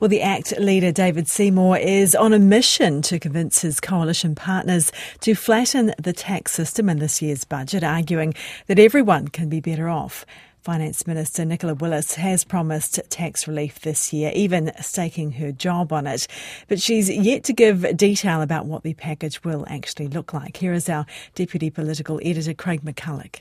Well, the ACT leader David Seymour is on a mission to convince his coalition partners to flatten the tax system in this year's budget, arguing that everyone can be better off. Finance Minister Nicola Willis has promised tax relief this year, even staking her job on it. But she's yet to give detail about what the package will actually look like. Here is our Deputy Political Editor, Craig McCulloch.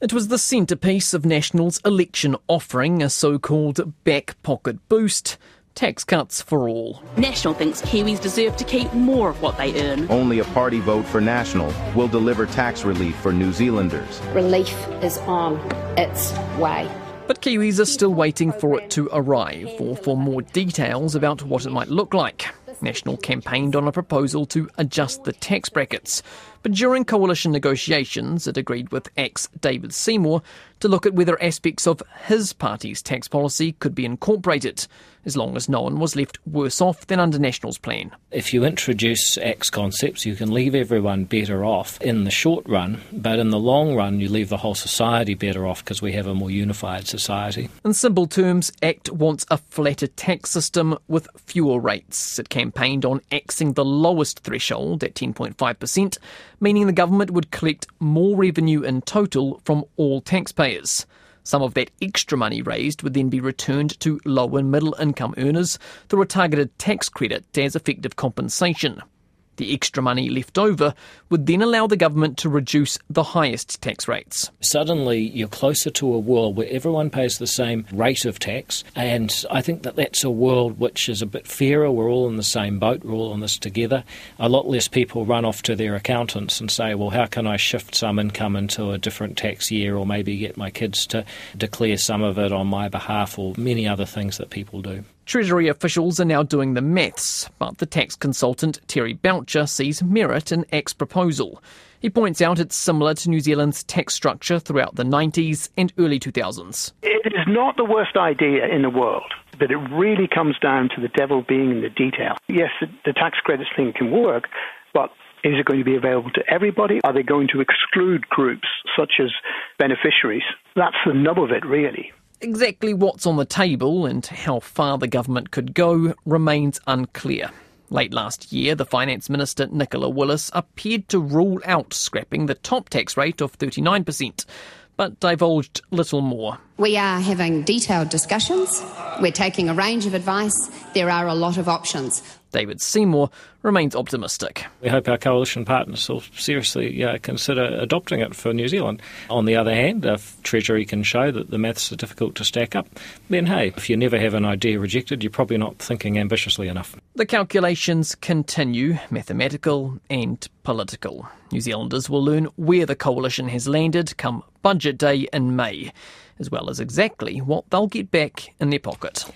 It was the centrepiece of National's election offering, a so called back pocket boost tax cuts for all. National thinks Kiwis deserve to keep more of what they earn. Only a party vote for National will deliver tax relief for New Zealanders. Relief is on its way. But Kiwis are still waiting for it to arrive or for more details about what it might look like. National campaigned on a proposal to adjust the tax brackets. But during coalition negotiations, it agreed with ACT's David Seymour to look at whether aspects of his party's tax policy could be incorporated, as long as no one was left worse off than under National's plan. If you introduce ACT's concepts, you can leave everyone better off in the short run, but in the long run, you leave the whole society better off because we have a more unified society. In simple terms, ACT wants a flatter tax system with fewer rates. It campaigned on axing the lowest threshold at 10.5%, meaning the government would collect more revenue in total from all taxpayers. Some of that extra money raised would then be returned to low and middle income earners through a targeted tax credit as effective compensation. The extra money left over would then allow the government to reduce the highest tax rates. Suddenly, you're closer to a world where everyone pays the same rate of tax, and I think that that's a world which is a bit fairer. We're all in the same boat, we're all in this together. A lot less people run off to their accountants and say, Well, how can I shift some income into a different tax year, or maybe get my kids to declare some of it on my behalf, or many other things that people do. Treasury officials are now doing the maths, but the tax consultant Terry Baucher sees merit in ACT's proposal. He points out it's similar to New Zealand's tax structure throughout the 90s and early 2000s. It is not the worst idea in the world, but it really comes down to the devil being in the detail. Yes, the, the tax credits thing can work, but is it going to be available to everybody? Are they going to exclude groups such as beneficiaries? That's the nub of it, really. Exactly what's on the table and how far the government could go remains unclear. Late last year, the Finance Minister Nicola Willis appeared to rule out scrapping the top tax rate of 39%, but divulged little more. We are having detailed discussions. We're taking a range of advice. There are a lot of options. David Seymour remains optimistic. We hope our coalition partners will seriously uh, consider adopting it for New Zealand. On the other hand, if Treasury can show that the maths are difficult to stack up, then hey, if you never have an idea rejected, you're probably not thinking ambitiously enough. The calculations continue, mathematical and political. New Zealanders will learn where the coalition has landed come budget day in May, as well as exactly what they'll get back in their pocket.